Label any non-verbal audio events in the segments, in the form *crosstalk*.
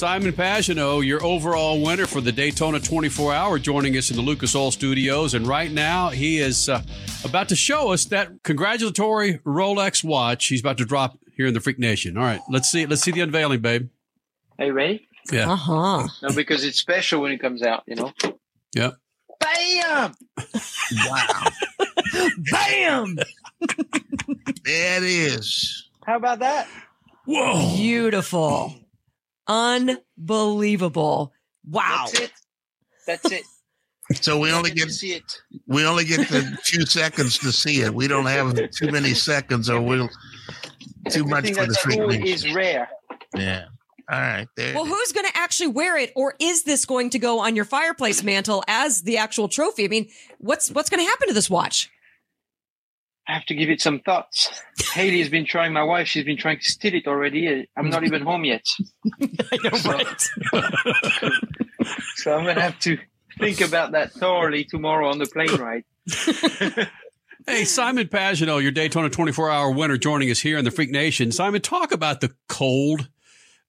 Simon Pagenaud, your overall winner for the Daytona 24 Hour, joining us in the Lucas Oil Studios. And right now, he is uh, about to show us that congratulatory Rolex watch he's about to drop here in the Freak Nation. All right, let's see. Let's see the unveiling, babe. Hey, ready? Yeah. Uh huh. No, because it's special when it comes out, you know? Yep. Bam! Wow. *laughs* Bam! there it is. How about that? Whoa. Beautiful. Unbelievable. Wow. That's it. That's it. *laughs* So we only You get see it. we only get the few seconds to see it. We don't have too many seconds, or we'll too much for the that's freak cool is rare. Yeah. All right. There. Well, who's going to actually wear it, or is this going to go on your fireplace mantle as the actual trophy? I mean, what's what's going to happen to this watch? I have to give it some thoughts. Haley has been trying, my wife, she's been trying to steal it already. I'm not even home yet. *laughs* I know, right? *laughs* So I'm going to have to think about that thoroughly tomorrow on the plane ride. *laughs* Hey, Simon Pagenaud, your Daytona 24 hour winner, joining us here in the Freak Nation. Simon, talk about the cold,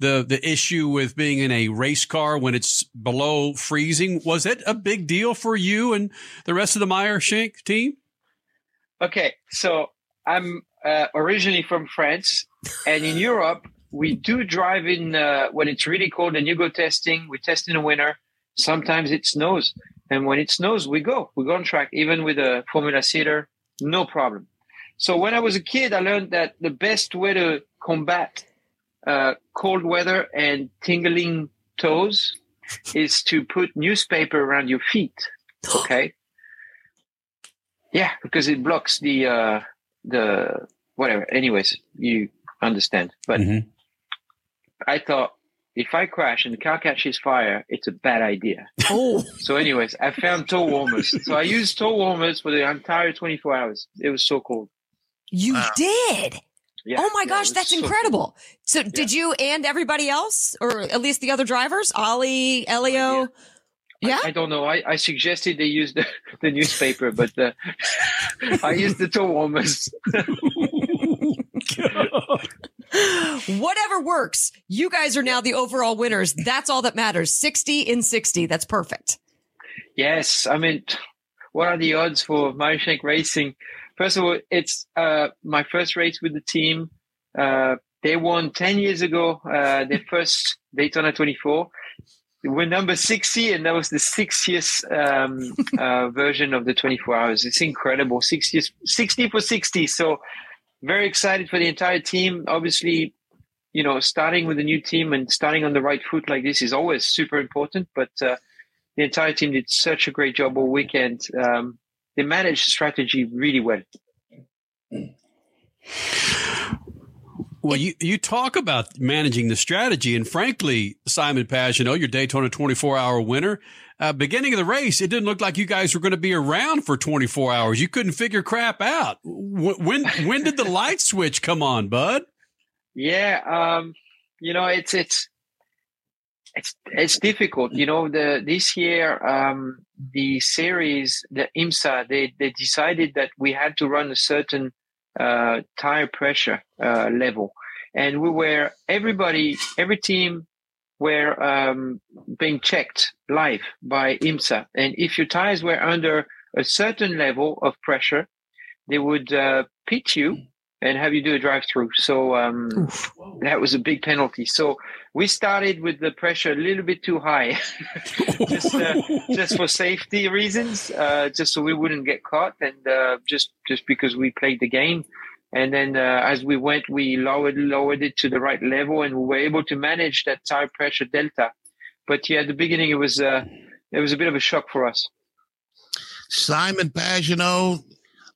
the, the issue with being in a race car when it's below freezing. Was it a big deal for you and the rest of the Meyer Shank team? Okay, so I'm uh, originally from France, and in Europe, we do drive in uh, when it's really cold and you go testing. We test in the winter. Sometimes it snows, and when it snows, we go. We go on track, even with a Formula Cedar, no problem. So when I was a kid, I learned that the best way to combat uh, cold weather and tingling toes is to put newspaper around your feet. Okay. Yeah, because it blocks the uh the whatever. Anyways, you understand. But Mhm. I thought if I crash and the car catches fire, it's a bad idea. *laughs* Oh, So, anyways, I found toe warmers. So I used toe warmers for the entire 24 hours. It was so cold. you Wow. did. Yeah. oh my yeah, gosh, that's so cold. incredible. So, did you and everybody else, or at least the other drivers, Ollie, Elio? Yeah. I, I don't know. I, I suggested they use the, *laughs* the newspaper, but uh, *laughs* I used the toe warmers. *laughs* Whatever works. You guys are now the overall winners. That's all that matters. 60 in 60. That's perfect. Yes, I mean, what are the odds for Meyer Shank Racing? First of all, it's uh, my first race with the team. Uh, they won 10 years ago, uh, their first Daytona 24. We're number 60, and that was the 60th um, *laughs* uh, version of the 24 hours. It's incredible. 60, 60 for 60. So, very excited for the entire team. Obviously, you know, starting with a new team and starting on the right foot like this is always super important, but uh, the entire team did such a great job all weekend. Um, they managed the strategy really well. Well, you, you talk about managing the strategy, and frankly, Simon Pagenaud, your Daytona 24 hour winner, uh, beginning of the race, it didn't look like you guys were going to be around for 24 hours. You couldn't figure crap out. Wh- When when did the *laughs* light switch come on, bud? Yeah, um, you know, it's it's it's it's difficult. You know, the this year um, the series, the IMSA, they they decided that we had to run a certain uh, tire pressure uh, level, and we were everybody, every team were um, being checked live by IMSA, and if your tires were under a certain level of pressure, they would uh, pit you and have you do a drive through. So um, that was a big penalty. So we started with the pressure a little bit too high, *laughs* just uh, *laughs* just for safety reasons, uh, just so we wouldn't get caught, and uh, just just because we played the game. And then uh, as we went, we lowered lowered it to the right level, and we were able to manage that tire pressure delta. But yeah, at the beginning, it was uh, it was a bit of a shock for us. Simon Pagenaud,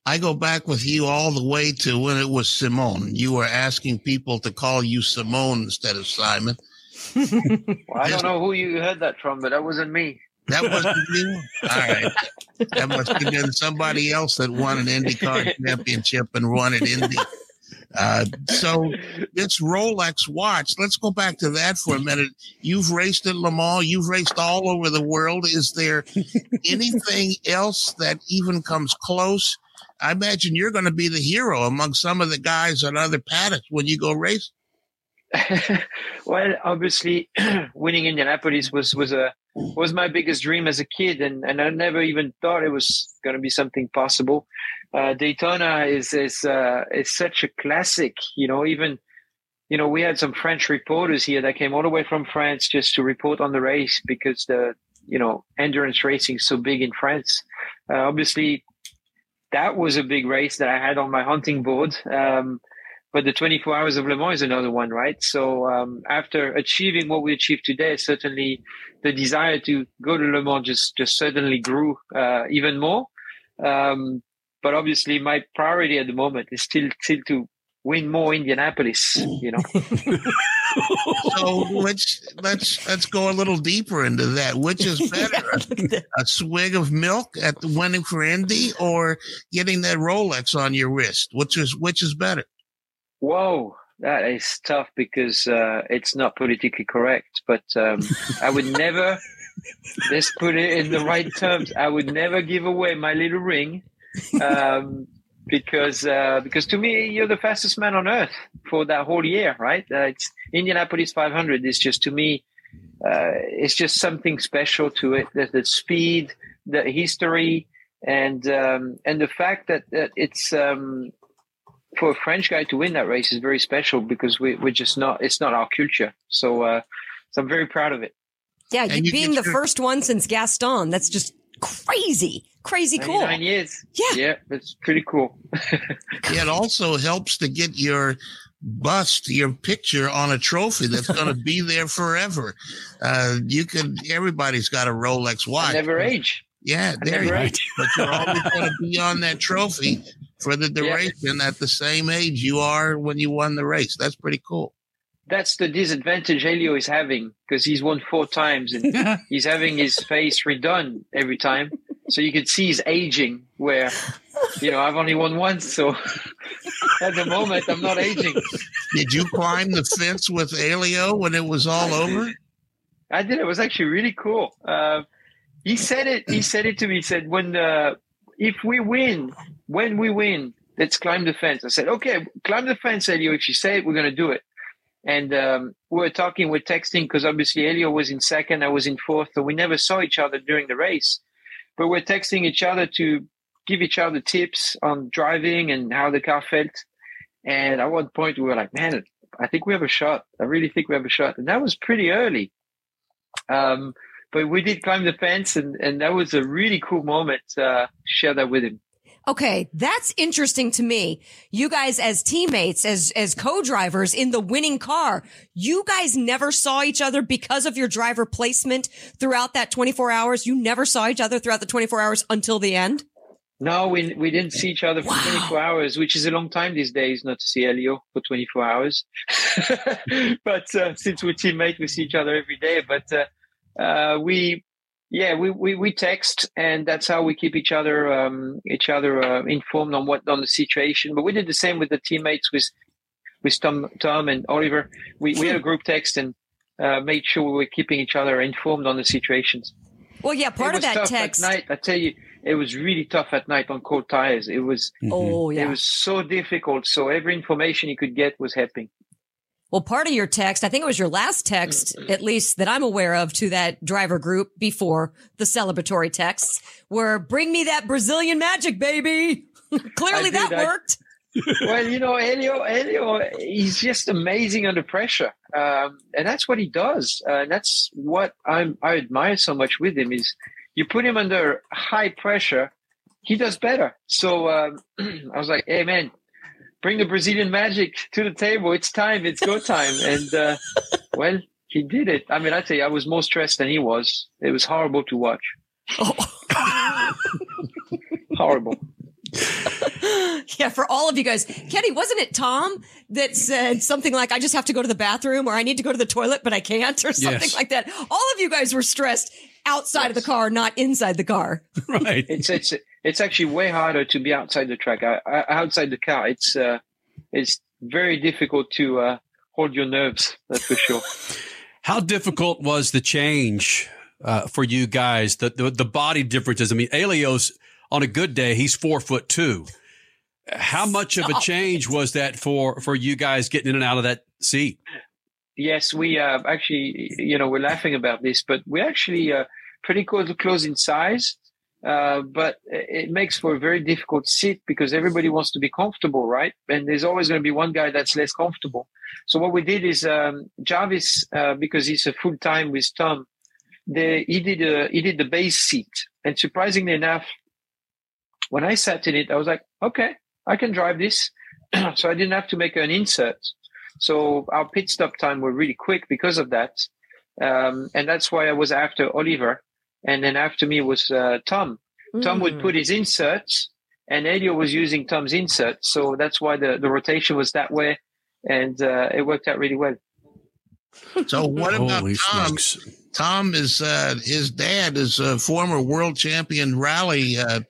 I go back with you all the way to when it was Simone. You were asking people to call you Simone instead of Simon. *laughs* Well, I don't know who you heard that from, but that wasn't me. That wasn't you? All right. That must have been somebody else that won an IndyCar *laughs* championship and won it Indy. Uh, so this Rolex watch, let's go back to that for a minute. You've raced at Le Mans, you've raced all over the world. Is there anything else that even comes close? I imagine you're going to be the hero among some of the guys on other paddocks when you go race. *laughs* well, obviously, *clears throat* winning Indianapolis was was a was my biggest dream as a kid, and, and I never even thought it was going to be something possible. Uh, Daytona is is uh, is such a classic, you know. Even you know, we had some French reporters here that came all the way from France just to report on the race because the you know endurance racing is so big in France. Uh, obviously, that was a big race that I had on my hunting board. Um, but the 24 hours of Le Mans is another one, right? So um, after achieving what we achieved today, certainly the desire to go to Le Mans just just certainly grew uh, even more. Um, but obviously, my priority at the moment is still still to win more Indianapolis. You know. *laughs* so let's let's let's go a little deeper into that. Which is *laughs* better, a, a swig of milk at the winning for Indy, or getting that Rolex on your wrist? Which is which is better? Whoa, that is tough because uh, it's not politically correct. But um, I would never. let's put it in the right terms. I would never give away my little ring, um, because uh, because to me you're the fastest man on earth for that whole year, right? Uh, it's Indianapolis 500 is just to me, uh, it's just something special to it. The, the speed, the history, and um, and the fact that, that it's um, for a French guy to win that race is very special because we, we're just not, it's not our culture. So, uh, so I'm very proud of it. Yeah, you being the first one since Gaston, that's just crazy, crazy cool. Nine years. Yeah, yeah, it's pretty cool. *laughs* it also helps to get your bust, your picture on a trophy that's going *laughs* to be there forever. Uh, you can. Everybody's got a Rolex watch. I never age. Yeah, there you go. *laughs* But you're always going to be on that trophy for the duration yeah. at the same age you are when you won the race. That's pretty cool. That's the disadvantage Helio is having because he's won four times and *laughs* he's having his face redone every time. So you can see he's aging where, you know, I've only won once. So *laughs* at the moment, I'm not aging. Did you climb the fence with Helio when it was all over? I did. It was actually really cool. Uh, he said it. He said it to me. He said, "When uh, if we win, when we win, let's climb the fence. I said, okay, climb the fence, Helio. If you say it, we're going to do it. And um, we were talking, we're texting because obviously Helio was in second, I was in fourth, so we never saw each other during the race. But we're texting each other to give each other tips on driving and how the car felt. And at one point, we were like, man, I think we have a shot. I really think we have a shot. And that was pretty early. Um, but we did climb the fence, and, and that was a really cool moment uh, share that with him. Okay, that's interesting to me. You guys as teammates, as as co-drivers in the winning car, you guys never saw each other because of your driver placement throughout that 24 hours. You never saw each other throughout the 24 hours until the end? No, we we didn't see each other for wow. 24 hours, which is a long time these days not to see Helio for 24 hours. *laughs* but uh, since we're teammates, we see each other every day. But uh, uh, we yeah, we, we, we text, and that's how we keep each other um, each other uh, informed on what on the situation. But we did the same with the teammates with with Tom Tom and Oliver. We we had a group text and uh, made sure we were keeping each other informed on the situations. Well, yeah, part of that text. At night, I tell you, it was really tough at night on cold tires. It was. Oh yeah. It was so difficult. So every information you could get was helping. Well, part of your text, I think it was your last text, at least that I'm aware of to that driver group before the celebratory texts were bring me that Brazilian magic, baby. *laughs* Clearly that worked. *laughs* well, you know, Helio, Helio, he's just amazing under pressure. Um, and that's what he does. Uh, and that's what I'm, I admire so much with him is you put him under high pressure, he does better. So um, *clears throat* I was like, hey, man, bring the Brazilian magic to the table. It's time. It's go time. And uh, *laughs* well, he did it. I mean, I tell you, I was more stressed than he was. It was horrible to watch. Oh. *laughs* horrible. yeah, for all of you guys. Kenny, wasn't it Tom that said something like, I just have to go to the bathroom or I need to go to the toilet, but I can't or something yes. like that? All of you guys were stressed outside yes. of the car, not inside the car. *laughs* right. It's, it's, it's actually way harder to be outside the track, outside the car. It's uh, it's very difficult to uh, hold your nerves. That's for sure. *laughs* How difficult was the change uh, for you guys? The, the, the body differences. I mean, Helio's on a good day, he's four foot two. How much of a change was that for for you guys getting in and out of that seat? yes, we uh, actually, you know, we're laughing about this, but we're actually uh, pretty close, close in size. Uh, but it makes for a very difficult seat because everybody wants to be comfortable, right? And there's always going to be one guy that's less comfortable. So what we did is um, Jarvis, uh, because he's a full time with Tom, they, he did a, he did the base seat, and surprisingly enough, when I sat in it, I was like, okay, I can drive this. *clears throat* so I didn't have to make an insert. So our pit stop time were really quick because of that. Um, and that's why I was after Oliver. And then after me was uh, Tom. Mm. Tom would put his inserts and Elio was using Tom's insert. So that's why the, the rotation was that way. And uh, it worked out really well. So what about Tom? Smokes. Tom is uh, his dad is a former world champion rally uh,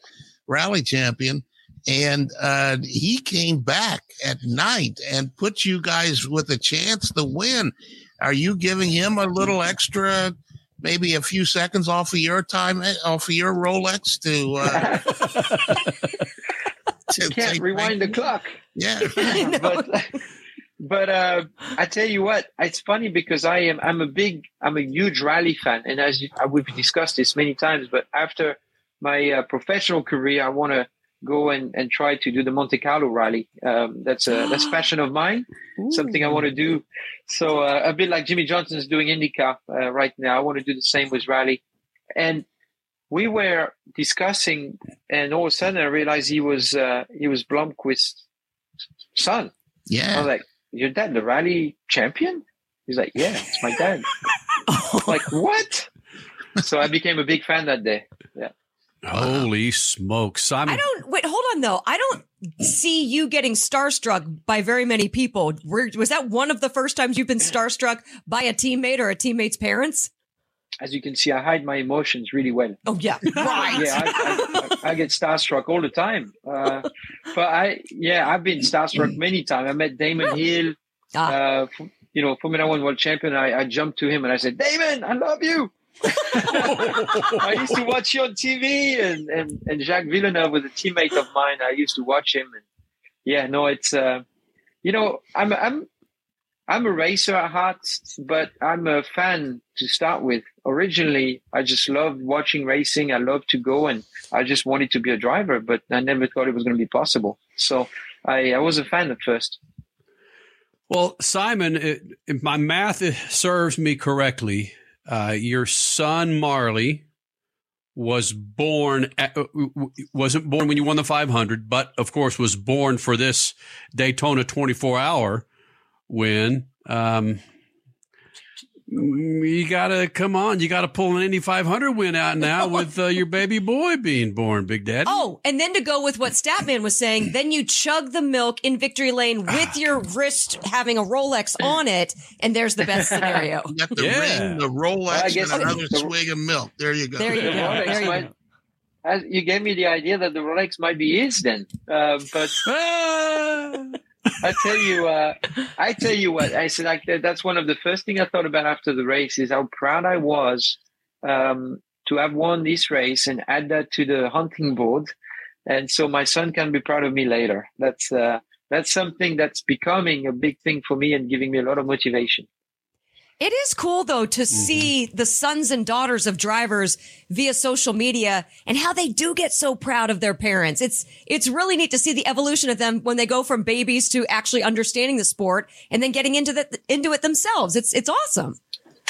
rally champion, and uh, he came back at night and put you guys with a chance to win. Are you giving him a little extra, maybe a few seconds off of your time, eh, off of your Rolex to? Uh, *laughs* to Can't rewind the clock. Yeah, *laughs* but but uh, I tell you what, it's funny because I am I'm a big I'm a huge rally fan, and as you, we've discussed this many times. But after my uh, professional career, I want to go and, and try to do the Monte Carlo rally. Um, that's a that's *gasps* passion of mine, Ooh. something I want to do. So uh, a bit like Jimmie Johnson is doing IndyCar uh, right now. I want to do the same with rally. And we were discussing, and all of a sudden I realized he was uh, he was Blomqvist's son. Yeah, I was like, "Your dad, the rally champion?" He's like, "Yeah, it's my dad." *laughs* like what? So I became a big fan that day. Yeah. Holy smokes. Simon. I don't, wait, hold on though. I don't see you getting starstruck by very many people. Were, was that one of the first times you've been starstruck by a teammate or a teammate's parents? As you can see, I hide my emotions really well. Oh yeah, *laughs* right. yeah, I, I, I, get starstruck all the time. Uh, but I, yeah, I've been starstruck many times. I met Damon Hill, ah. uh, you know, Formula One world champion. I, I jumped to him and I said, Damon, I love you. I used to watch you on TV, and, and, and Jacques Villeneuve was a teammate of mine. I used to watch him, and yeah, no, it's uh, you know, I'm I'm I'm a racer at heart, but I'm a fan to start with. Originally, I just loved watching racing. I loved to go, and I just wanted to be a driver, but I never thought it was going to be possible. So I, I was a fan at first. Well, Simon, if my math serves me correctly, uh, your son Marley was born at, uh, wasn't born when you won the 500, but of course was born for this Daytona 24 hour win. Um, you gotta come on. You gotta pull an Indy 500 win out now *laughs* with uh, your baby boy being born, Big Daddy. Oh, and then to go with what Statman was saying, then you chug the milk in victory lane with ah. your wrist having a Rolex on it, and there's the best scenario. *laughs* You got the yeah. ring, the Rolex, well, and another the, swig of milk. There you go. There you go. There you go. As you gave me the idea that the Rolex might be his then, uh, but. I tell you, uh, I tell you what. I said like that's one of the first thing I thought about after the race is how proud I was um, to have won this race and add that to the hunting board, and so my son can be proud of me later. That's uh, that's something that's becoming a big thing for me and giving me a lot of motivation. It is cool though to mm-hmm. see the sons and daughters of drivers via social media and how they do get so proud of their parents. It's, it's really neat to see the evolution of them when they go from babies to actually understanding the sport and then getting into the, into it themselves. It's, it's awesome.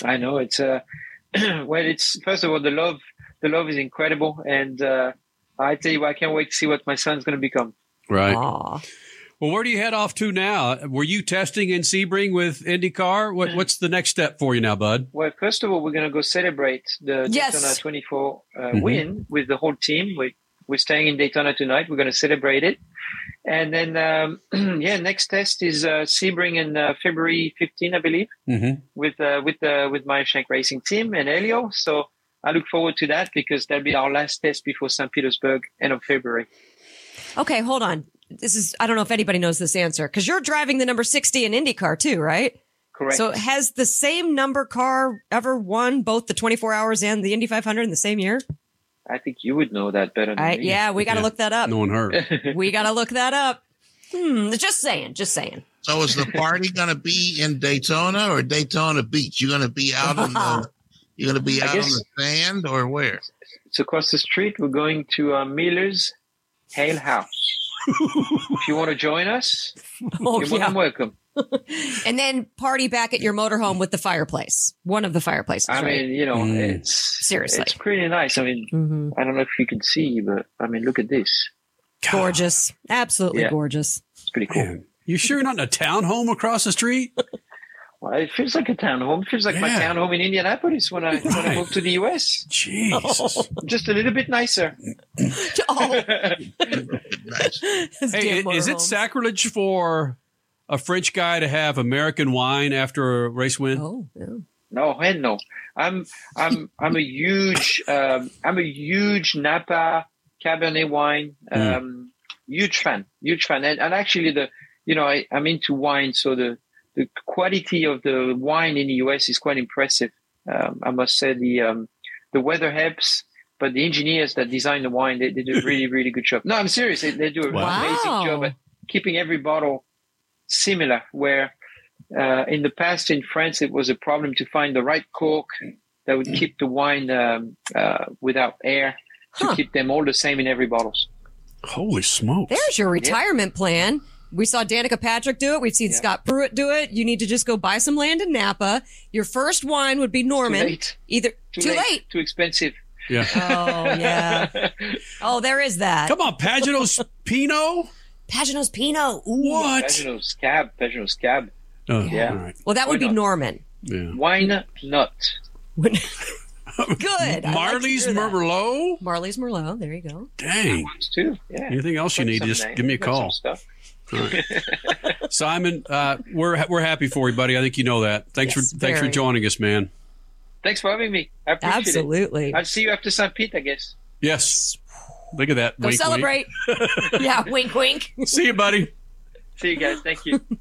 I know it's, uh, *clears throat* well, it's first of all, the love, the love is incredible. And, uh, I tell you, I can't wait to see what my son's going to become. Right. Aww. Well, where do you head off to now? Were you testing in Sebring with IndyCar? What, what's the next step for you now, bud? Well, first of all, we're going to go celebrate the yes. Daytona 24 uh, mm-hmm. win with the whole team. We, we're staying in Daytona tonight. We're going to celebrate it. And then, um, *clears throat* yeah, next test is uh, Sebring in uh, February 15, I believe, mm-hmm. with uh, with uh, with Meyer Shank Racing team and Elio. So I look forward to that because that'll be our last test before St. Petersburg, end of February. Okay, hold on this is I don't know if anybody knows this answer because you're driving the number 60 in IndyCar too, right? Correct. So has the same number car ever won both the 24 hours and the Indy 500 in the same year? I think you would know that better than I, me. Yeah, we got to yeah. look that up. Knowing her. *laughs* we got to look that up. Hmm, just saying, just saying. So is the party going to be in Daytona or Daytona Beach? You're going to be out on the *laughs* you're going to be I out on the sand or where? It's across the street. We're going to uh, Miller's Ale House. *laughs* if you want to join us, Oh, you're more yeah. than welcome. *laughs* And then party back at your motorhome with the fireplace. One of the fireplaces. I right? mean, you know, Mm. it's Seriously. it's pretty nice. I mean, Mhm. I don't know if you can see, but I mean, look at this. gorgeous. Absolutely Yeah. gorgeous. It's pretty cool. Man, you sure you're not in a townhome across the street? *laughs* Well, it feels like a townhome. It feels like my Yeah. townhome in Indianapolis when I when I *laughs* moved to the US. Jeez. *laughs* Just a little bit nicer. *laughs* Oh, Nice. Hey, damn is it sacrilege for a French guy to have American wine after a race win? Oh, yeah. No, hell no. I'm I'm I'm a huge um, I'm a huge Napa Cabernet wine um, huge fan, huge fan, and, and actually the you know I, I'm into wine, so the the quality of the wine in the US is quite impressive. Um, I must say the um, the weather helps, but the engineers that design the wine they, they do a *laughs* really really good job. No, I'm serious. They, they do an Wow. amazing job at keeping every bottle similar. Where uh, in the past in France it was a problem to find the right cork that would keep the wine um, uh, without air to Huh. keep them all the same in every bottle. Holy smokes. There's your retirement plan. We saw Danica Patrick do it. We've seen Yeah. Scott Pruett do it. You need to just go buy some land in Napa. Your first wine would be Norman. Too late. Either too, late. Too expensive. yeah. *laughs* Oh yeah. Oh, there is that. Come on, Pagenaud's Pinot? Pagenaud's Pinot. What? Pagenaud's cab. Pagenaud's cab. Oh, Yeah. all right. Well, that would Why be not? Norman. Yeah. Wine nut. *laughs* Good. I like Marley's. Merlot? Marley's Merlot. There you go. Dang. Too. Yeah. Anything else you need, just name, give me a got some call. Stuff. All right. *laughs* Simon, uh, we're we're happy for you, buddy. I think you know that. Thanks Yes, for thanks for joining us, man. Thanks for having me. I appreciate Absolutely. it. I'll see you after St. Pete, I guess. Yes. Look at that. Go Wink, wink. celebrate. *laughs* yeah. Wink, wink. See you, buddy. See you guys. Thank you. *laughs*